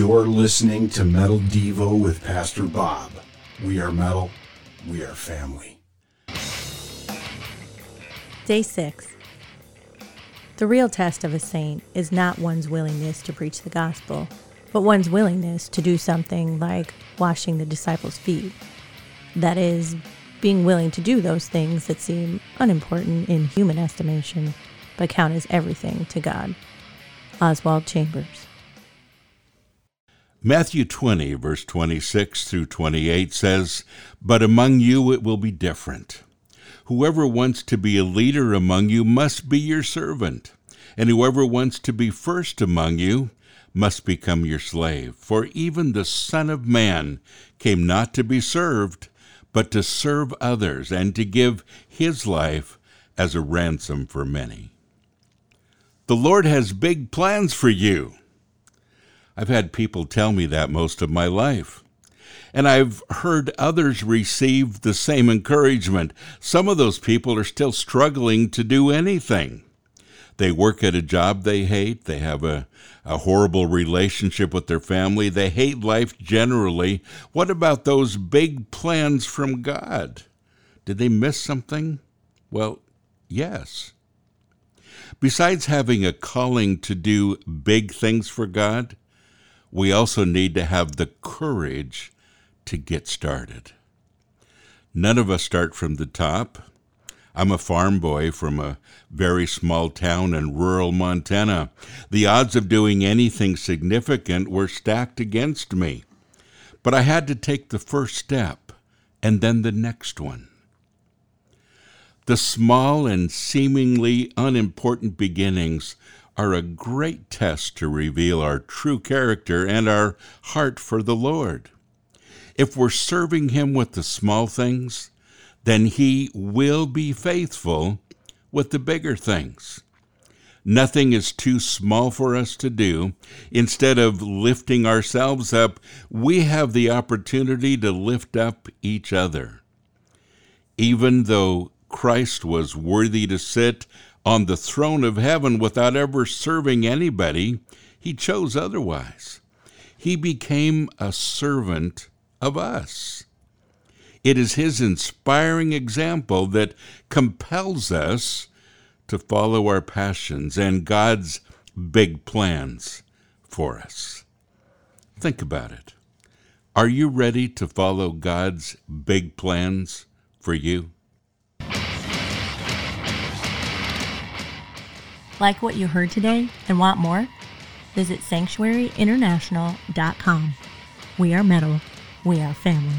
You're listening to Metal Devo with Pastor Bob. We are metal, we are family. Day 6. The real test of a saint is not one's willingness to preach the gospel, but one's willingness to do something like washing the disciples' feet. That is, being willing to do those things that seem unimportant in human estimation, but count as everything to God. Oswald Chambers. Matthew 20, verse 26 through 28 says, But among you it will be different. Whoever wants to be a leader among you must be your servant, and whoever wants to be first among you must become your slave. For even the Son of Man came not to be served, but to serve others, and to give his life as a ransom for many. The Lord has big plans for you. I've had people tell me that most of my life. And I've heard others receive the same encouragement. Some of those people are still struggling to do anything. They work at a job they hate. They have a, a horrible relationship with their family. They hate life generally. What about those big plans from God? Did they miss something? Well, yes. Besides having a calling to do big things for God, we also need to have the courage to get started. None of us start from the top. I'm a farm boy from a very small town in rural Montana. The odds of doing anything significant were stacked against me. But I had to take the first step and then the next one. The small and seemingly unimportant beginnings are a great test to reveal our true character and our heart for the Lord. If we're serving Him with the small things, then He will be faithful with the bigger things. Nothing is too small for us to do. Instead of lifting ourselves up, we have the opportunity to lift up each other. Even though Christ was worthy to sit on the throne of heaven without ever serving anybody, he chose otherwise. He became a servant of us. It is his inspiring example that compels us to follow our passions and God's big plans for us. Think about it. Are you ready to follow God's big plans for you? Like what you heard today and want more? Visit sanctuaryinternational.com. We are metal we are family.